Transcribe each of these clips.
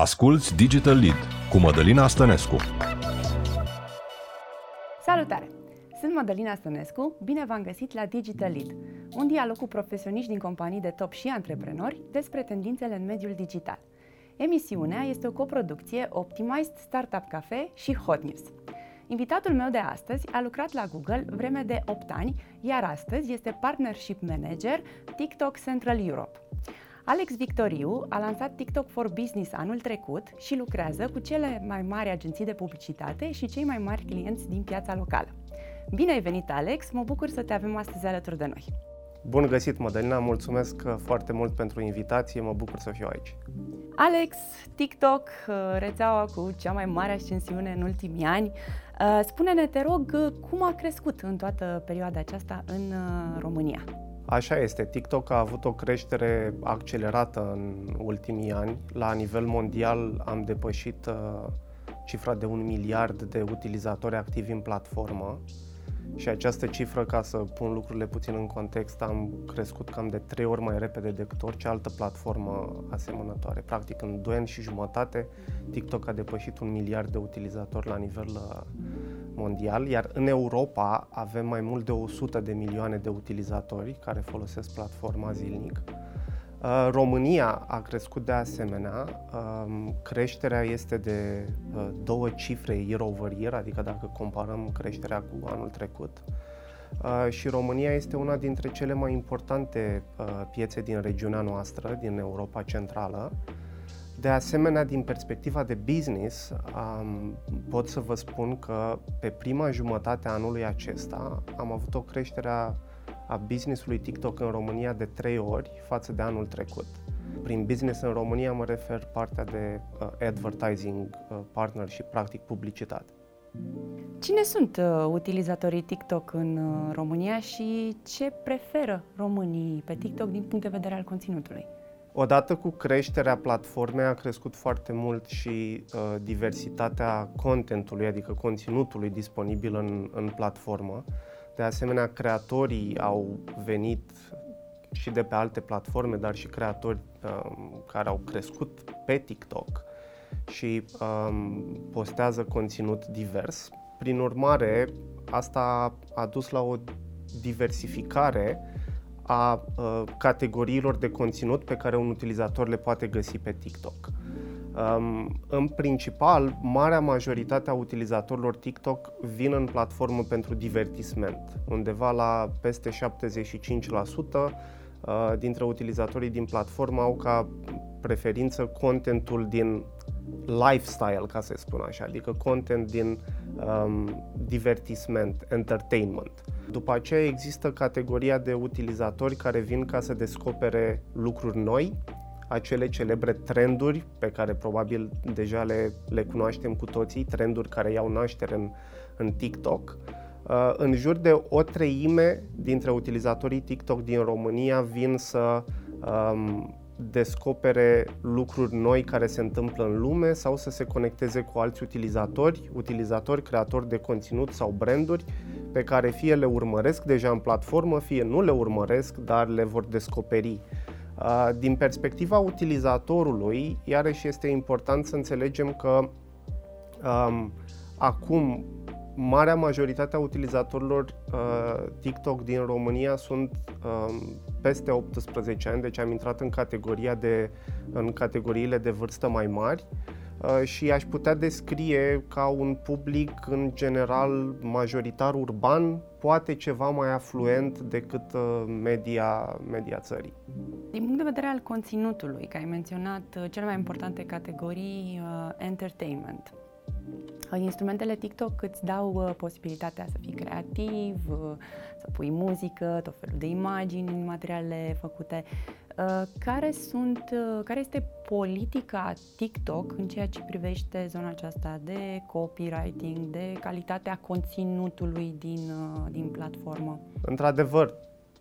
Asculți Digital Lead cu Mădălina Stănescu. Salutare! Sunt Mădălina Stănescu, bine v-am găsit la Digital Lead, un dialog cu profesioniști din companii de top și antreprenori despre tendințele în mediul digital. Emisiunea este o coproducție Optimized Startup Cafe și Hot News. Invitatul meu de astăzi a lucrat la Google vreme de 8 ani, iar astăzi este Partnership Manager TikTok Central Europe. Alex Victoriu a lansat TikTok for Business anul trecut și lucrează cu cele mai mari agenții de publicitate și cei mai mari clienți din piața locală. Bine ai venit, Alex! Mă bucur să te avem astăzi alături de noi. Bun găsit, Mădălina! Mulțumesc uh, foarte mult pentru invitație, mă bucur să fiu aici. Alex, TikTok, uh, rețeaua cu cea mai mare ascensiune în ultimii ani. Uh, spune-ne, te rog, cum a crescut în toată perioada aceasta în România? Așa este, TikTok a avut o creștere accelerată în ultimii ani. La nivel mondial am depășit uh, cifra de un miliard de utilizatori activi în platformă și această cifră, ca să pun lucrurile puțin în context, am crescut cam de trei ori mai repede decât orice altă platformă asemănătoare. Practic, în 2 ani și jumătate, TikTok a depășit un miliard de utilizatori la nivel uh, mondial, iar în Europa avem mai mult de 100 de milioane de utilizatori care folosesc platforma zilnic. Uh, România a crescut de asemenea, um, creșterea este de uh, două cifre year over year, adică dacă comparăm creșterea cu anul trecut. Uh, și România este una dintre cele mai importante piețe din regiunea noastră, din Europa Centrală. De asemenea, din perspectiva de business, um, pot să vă spun că pe prima jumătate a anului acesta am avut o creștere a a businessului TikTok în România de trei ori față de anul trecut. Prin business în România mă refer partea de uh, advertising uh, partner și practic publicitate. Cine sunt uh, utilizatorii TikTok în uh, România și ce preferă românii pe TikTok din punct de vedere al conținutului? Odată cu creșterea platformei a crescut foarte mult și uh, diversitatea contentului, adică conținutului disponibil în, în platformă. De asemenea, creatorii au venit și de pe alte platforme, dar și creatori um, care au crescut pe TikTok și um, postează conținut divers. Prin urmare, asta a dus la o diversificare a uh, categoriilor de conținut pe care un utilizator le poate găsi pe TikTok. Um, în principal, marea majoritate a utilizatorilor TikTok vin în platformă pentru divertisment. Undeva la peste 75% uh, dintre utilizatorii din platformă au ca preferință contentul din lifestyle, ca să spun așa, adică content din um, divertisment, entertainment. După aceea există categoria de utilizatori care vin ca să descopere lucruri noi, acele celebre trenduri pe care probabil deja le, le cunoaștem cu toții, trenduri care iau naștere în, în TikTok. Uh, în jur de o treime dintre utilizatorii TikTok din România vin să um, descopere lucruri noi care se întâmplă în lume sau să se conecteze cu alți utilizatori, utilizatori, creatori de conținut sau branduri pe care fie le urmăresc deja în platformă, fie nu le urmăresc, dar le vor descoperi. Uh, din perspectiva utilizatorului, iarăși este important să înțelegem că um, acum marea majoritate a utilizatorilor uh, TikTok din România sunt um, peste 18 ani, deci am intrat în categoria de în categoriile de vârstă mai mari. Uh, Uh, și aș putea descrie ca un public în general majoritar urban, poate ceva mai afluent decât uh, media, media țării. Din punct de vedere al conținutului, că ai menționat uh, cele mai importante categorii, uh, entertainment. Instrumentele TikTok îți dau posibilitatea să fii creativ, să pui muzică, tot felul de imagini în materialele făcute. Uh, care, sunt, uh, care este politica TikTok în ceea ce privește zona aceasta de copywriting, de calitatea conținutului din, uh, din platformă? Într-adevăr,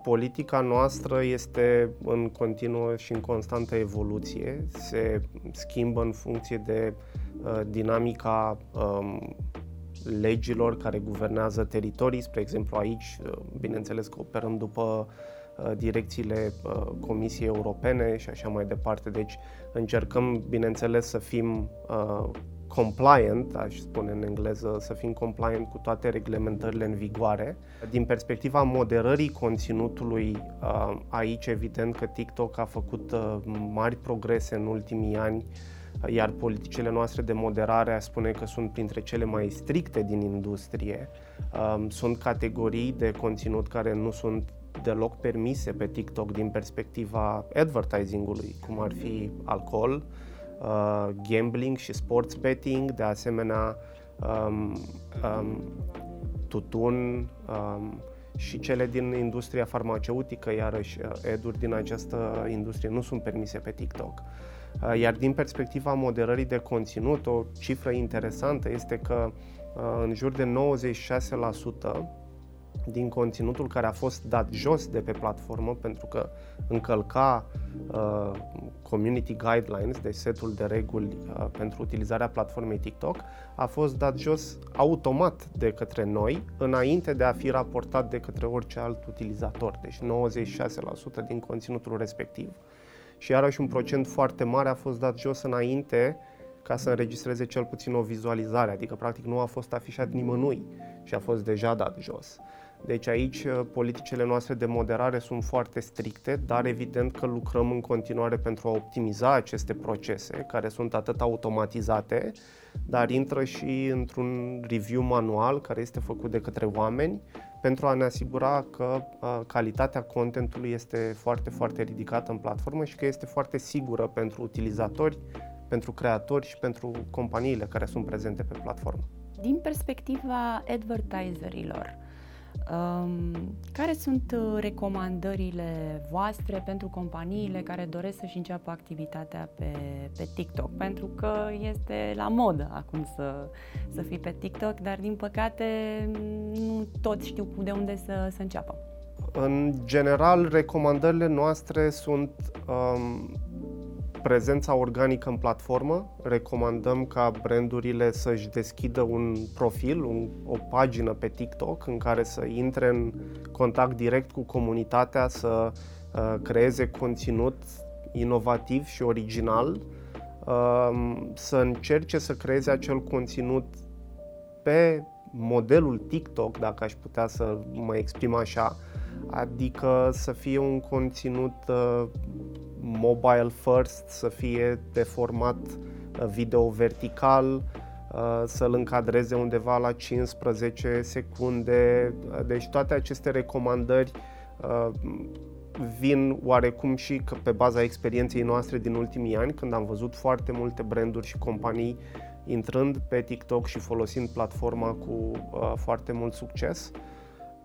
politica noastră este în continuă și în constantă evoluție, se schimbă în funcție de uh, dinamica um, legilor care guvernează teritorii. Spre exemplu, aici, bineînțeles că operăm după uh, direcțiile uh, Comisiei Europene și așa mai departe. Deci încercăm, bineînțeles, să fim uh, compliant, aș spune în engleză, să fim compliant cu toate reglementările în vigoare. Din perspectiva moderării conținutului, aici evident că TikTok a făcut mari progrese în ultimii ani iar politicile noastre de moderare aș spune că sunt printre cele mai stricte din industrie. Um, sunt categorii de conținut care nu sunt deloc permise pe TikTok din perspectiva advertisingului, cum ar fi alcool, uh, gambling și sports betting, de asemenea um, um, tutun um, și cele din industria farmaceutică, iarăși, uh, eduri din această industrie nu sunt permise pe TikTok. Uh, iar din perspectiva moderării de conținut, o cifră interesantă este că uh, în jur de 96% din conținutul care a fost dat jos de pe platformă pentru că încălca uh, community guidelines, deci setul de reguli uh, pentru utilizarea platformei TikTok, a fost dat jos automat de către noi, înainte de a fi raportat de către orice alt utilizator, deci 96% din conținutul respectiv și iarăși un procent foarte mare a fost dat jos înainte ca să înregistreze cel puțin o vizualizare, adică practic nu a fost afișat nimănui și a fost deja dat jos. Deci aici uh, politicile noastre de moderare sunt foarte stricte, dar evident că lucrăm în continuare pentru a optimiza aceste procese, care sunt atât automatizate, dar intră și într-un review manual care este făcut de către oameni pentru a ne asigura că uh, calitatea contentului este foarte, foarte ridicată în platformă și că este foarte sigură pentru utilizatori, pentru creatori și pentru companiile care sunt prezente pe platformă. Din perspectiva advertiserilor, Um, care sunt uh, recomandările voastre pentru companiile care doresc să-și înceapă activitatea pe, pe TikTok? Pentru că este la modă acum să, să fii pe TikTok, dar din păcate nu toți știu de unde să, să înceapă. În general, recomandările noastre sunt um, prezența organică în platformă. Recomandăm ca brandurile să-și deschidă un profil, un, o pagină pe TikTok în care să intre în contact direct cu comunitatea, să uh, creeze conținut inovativ și original, uh, să încerce să creeze acel conținut pe modelul TikTok, dacă aș putea să mă exprim așa, adică să fie un conținut uh, mobile first, să fie de format uh, video vertical, uh, să-l încadreze undeva la 15 secunde. Uh, deci toate aceste recomandări vin oarecum și că pe baza experienței noastre din ultimii ani, când am văzut foarte multe branduri și companii intrând pe TikTok și folosind platforma cu uh, foarte mult succes.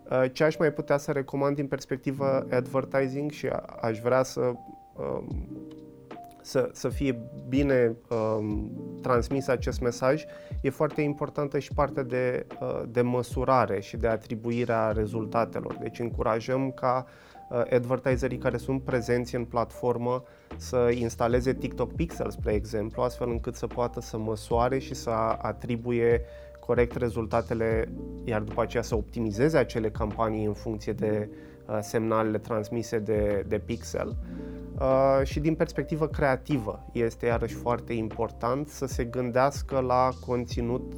Uh, ce aș mai putea să recomand din perspectivă advertising și aș vrea să Um, să, să fie bine um, transmis acest mesaj, e foarte importantă și partea de, uh, de măsurare și de atribuirea rezultatelor. Deci încurajăm ca uh, advertiserii care sunt prezenți în platformă să instaleze TikTok Pixel, spre exemplu, astfel încât să poată să măsoare și să atribuie corect rezultatele, iar după aceea să optimizeze acele campanii în funcție de uh, semnalele transmise de, de Pixel. Uh, și din perspectivă creativă este iarăși foarte important să se gândească la conținut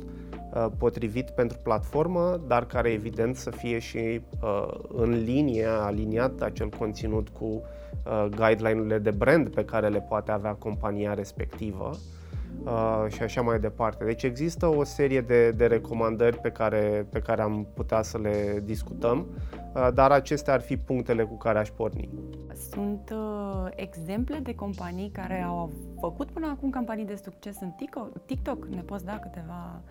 uh, potrivit pentru platformă, dar care evident să fie și uh, în linie, aliniat acel conținut cu uh, guideline-urile de brand pe care le poate avea compania respectivă. Uh, și așa mai departe. Deci există o serie de, de recomandări pe care, pe care am putea să le discutăm, uh, dar acestea ar fi punctele cu care aș porni. Sunt uh, exemple de companii care au făcut până acum campanii de succes în TikTok? Ne poți da câteva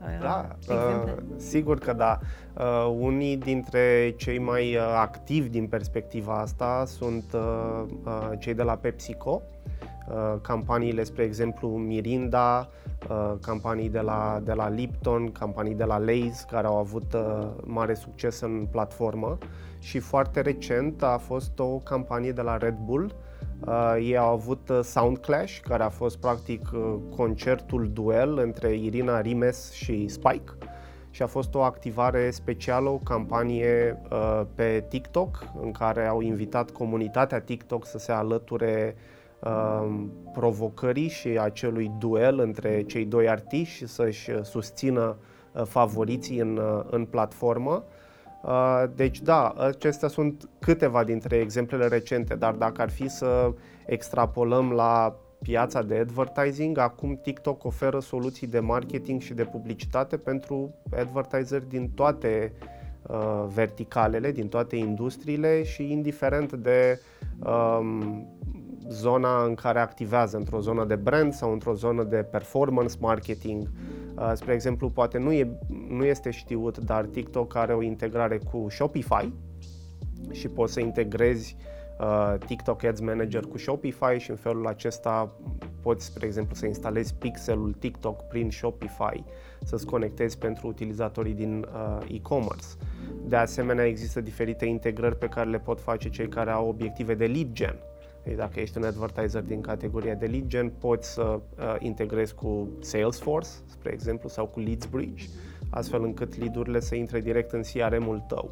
uh, da, exemple? Uh, sigur că da. Uh, unii dintre cei mai uh, activi din perspectiva asta sunt uh, uh, cei de la PepsiCo, Uh, campaniile, spre exemplu, Mirinda, uh, campanii de la, de la Lipton, campanii de la Lay's, care au avut uh, mare succes în platformă și foarte recent a fost o campanie de la Red Bull. Ei au avut Sound Clash, care a fost practic concertul duel între Irina Rimes și Spike și a fost o activare specială, o campanie uh, pe TikTok în care au invitat comunitatea TikTok să se alăture uh, provocării și acelui duel între cei doi artiști și să-și susțină uh, favoriții în, uh, în platformă. Uh, deci da, acestea sunt câteva dintre exemplele recente, dar dacă ar fi să extrapolăm la piața de advertising, acum TikTok oferă soluții de marketing și de publicitate pentru advertiseri din toate uh, verticalele, din toate industriile și indiferent de um, zona în care activează, într-o zonă de brand sau într-o zonă de performance marketing. Uh, spre exemplu, poate nu, e, nu este știut, dar TikTok are o integrare cu Shopify și poți să integrezi uh, Uh, TikTok Ads Manager cu Shopify și în felul acesta poți, spre exemplu, să instalezi pixelul TikTok prin Shopify, să-ți conectezi pentru utilizatorii din uh, e-commerce. De asemenea, există diferite integrări pe care le pot face cei care au obiective de lead gen. Deci dacă ești un advertiser din categoria de lead gen, poți să uh, integrezi cu Salesforce, spre exemplu, sau cu LeadsBridge, astfel încât lead-urile să intre direct în CRM-ul tău.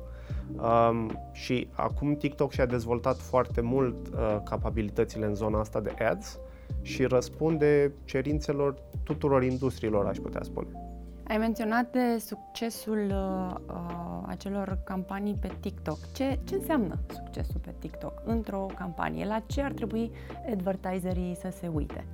Um, și acum TikTok și-a dezvoltat foarte mult uh, capabilitățile în zona asta de ads și răspunde cerințelor tuturor industriilor, aș putea spune. Ai menționat de succesul uh, uh, acelor campanii pe TikTok. Ce, ce înseamnă succesul pe TikTok într-o campanie? La ce ar trebui advertiserii să se uite?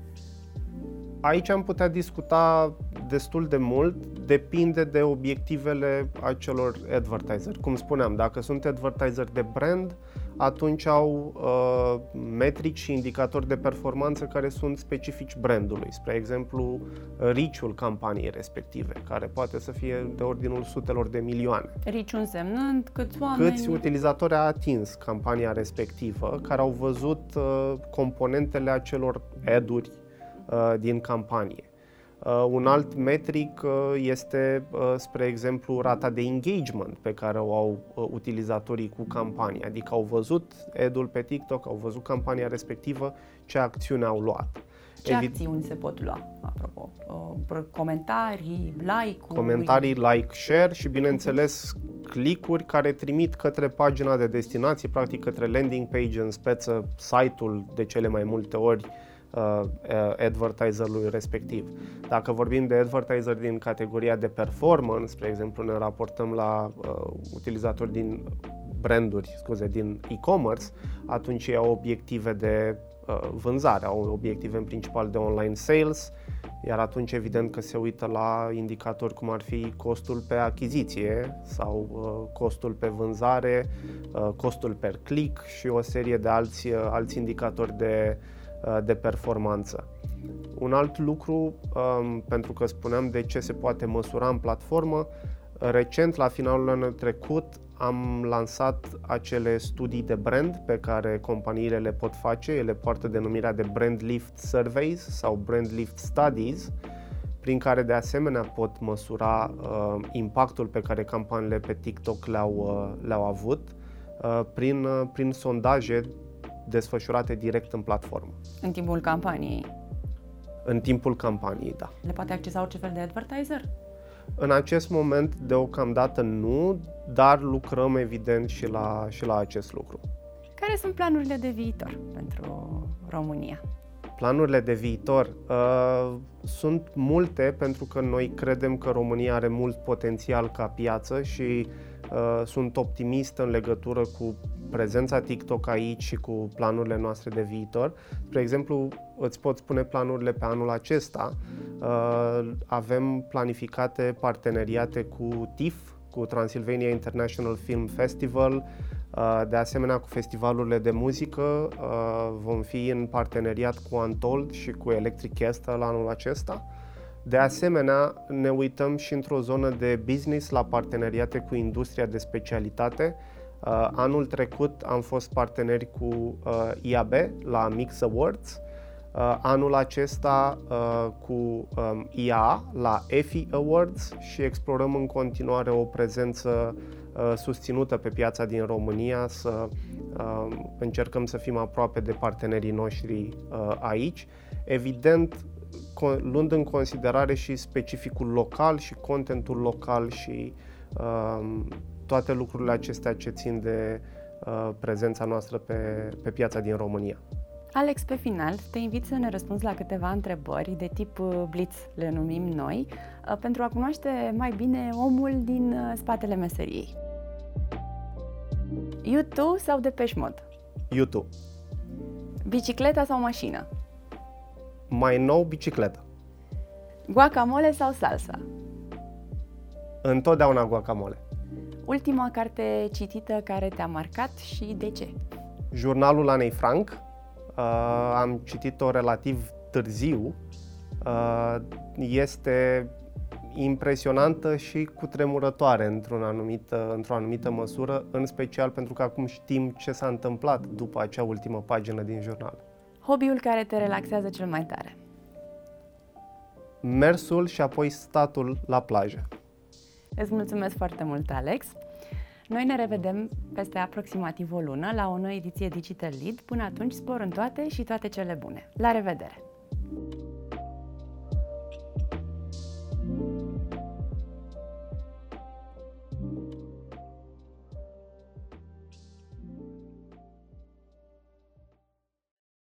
Aici am putea discuta destul de mult, depinde de obiectivele acelor advertiser. Cum spuneam, dacă sunt advertiser de brand, atunci au uh, metrici și indicatori de performanță care sunt specifici brandului. Spre exemplu, reach-ul campaniei respective, care poate să fie de ordinul sutelor de milioane. Reach însemnând câți oameni... Câți utilizatori a atins campania respectivă, care au văzut uh, componentele acelor ad-uri Uh, din campanie. Uh, un alt metric uh, este, spre exemplu, rata de engagement pe care o au utilizatorii cu campania, adică au văzut edul pe TikTok, au văzut campania respectivă, ce acțiune au luat. Ce Evid- acțiuni se pot lua, apropo? Comentarii, like-uri? Comentarii, like, share și, bineînțeles, clicuri care trimit către pagina de destinație, practic către landing page în speță, site-ul de cele mai multe ori uh, advertiserului respectiv. Dacă vorbim de advertiser din categoria de performance, spre exemplu, ne raportăm la uh, utilizatori din branduri, scuze, din e-commerce, atunci ei au obiective de uh, vânzare, au obiective în principal de online sales, iar atunci evident că se uită la indicatori cum ar fi costul pe achiziție sau uh, costul pe vânzare, uh, costul per click și o serie de alți, uh, alți indicatori de uh, Uh, de performanță. Un alt lucru, um, pentru că spuneam de ce se poate măsura în platformă, recent, la finalul anului trecut, am lansat acele studii de brand pe care companiile le pot face. Ele poartă denumirea de Brand Lift Surveys sau Brand Lift Studies, prin care de asemenea pot măsura uh, impactul pe care campaniile pe TikTok le-au, uh, le-au avut uh, prin, uh, prin sondaje desfășurate direct în platformă. În timpul campaniei? În timpul campaniei, da. Le poate accesa orice fel de advertiser? În acest moment, deocamdată nu, dar lucrăm evident și la, și la acest lucru. Care sunt planurile de viitor pentru România? Planurile de viitor uh, sunt multe pentru că noi credem că România are mult potențial ca piață și uh, sunt optimist în legătură cu prezența TikTok aici și cu planurile noastre de viitor. Spre exemplu, îți pot spune planurile pe anul acesta. Uh, avem planificate parteneriate cu TIFF, cu Transylvania International Film Festival, uh, de asemenea cu festivalurile de muzică. Uh, vom fi în parteneriat cu Untold și cu Electric Castle anul acesta. De asemenea, ne uităm și într-o zonă de business la parteneriate cu industria de specialitate, Uh, anul trecut am fost parteneri cu uh, IAB la Mix Awards, uh, anul acesta uh, cu um, IA la EFI Awards și explorăm în continuare o prezență uh, susținută pe piața din România, să uh, încercăm să fim aproape de partenerii noștri uh, aici. Evident, luând în considerare și specificul local și contentul local și uh, toate lucrurile acestea ce țin de uh, prezența noastră pe, pe piața din România. Alex, pe final, te invit să ne răspunzi la câteva întrebări de tip uh, blitz, le numim noi, uh, pentru a cunoaște mai bine omul din uh, spatele meseriei. YouTube sau Depeche Mode? YouTube. Bicicleta sau mașină? Mai nou, bicicleta. Guacamole sau salsa? Întotdeauna guacamole. Ultima carte citită care te-a marcat și de ce? Jurnalul Anei Frank. Uh, am citit-o relativ târziu. Uh, este impresionantă și cutremurătoare într-o anumită, într-o anumită măsură, în special pentru că acum știm ce s-a întâmplat după acea ultimă pagină din jurnal. Hobby-ul care te relaxează cel mai tare? Mersul și apoi statul la plajă. Îți mulțumesc foarte mult, Alex! Noi ne revedem peste aproximativ o lună la o nouă ediție Digital Lead. Până atunci, spor în toate și toate cele bune. La revedere!